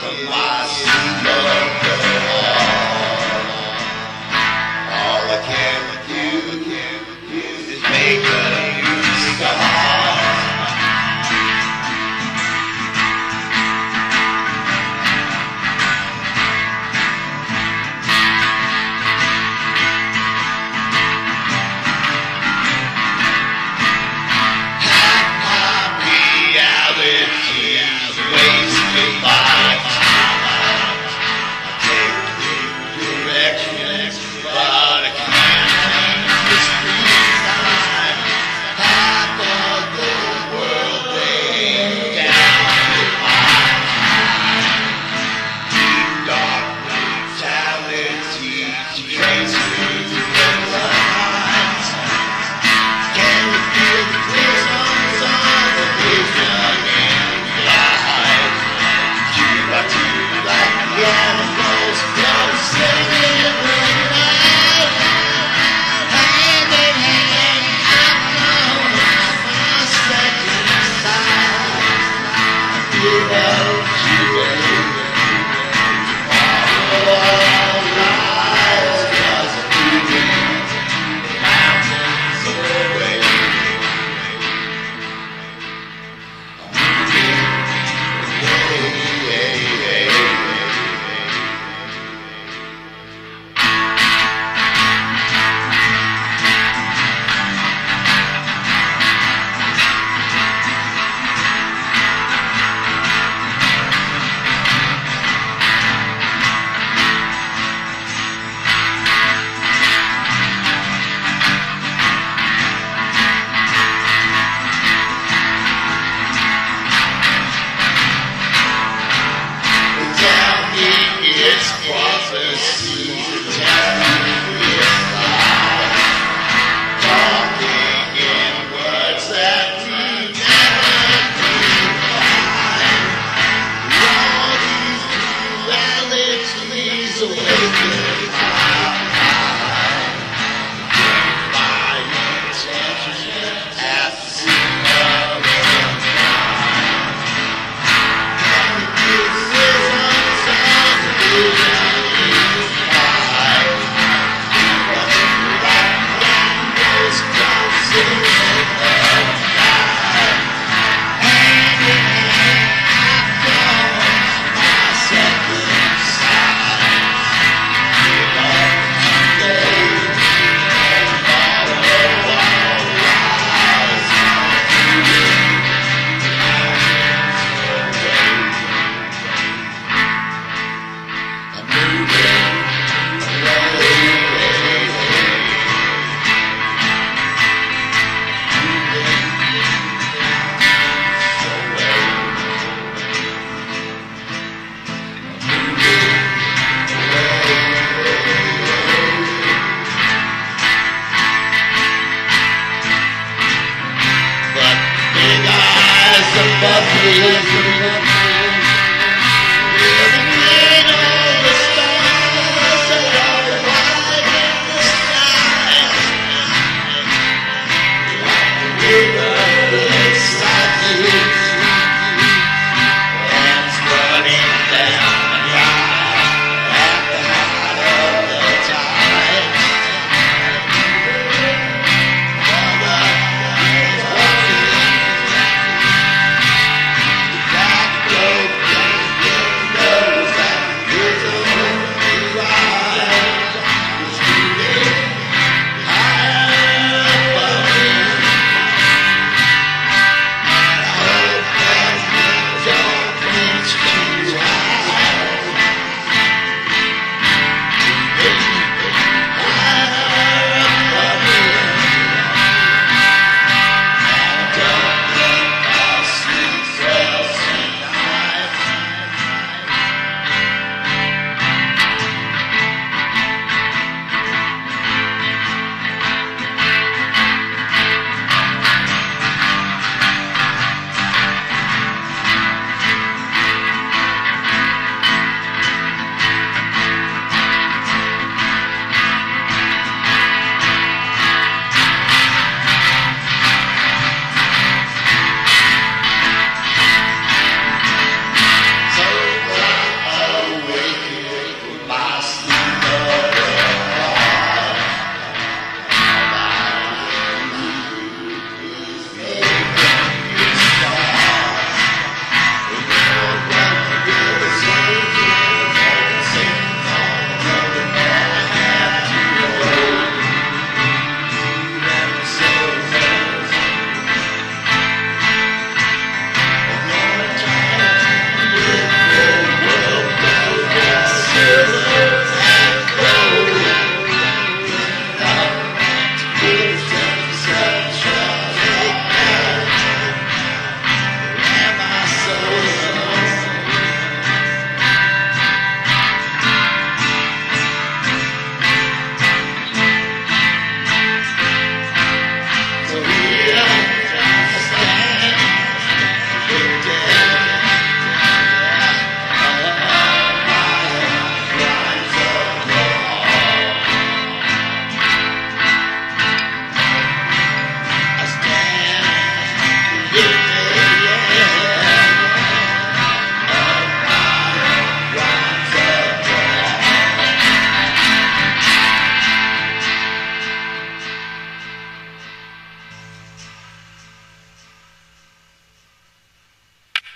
compromise. Baby. Back to the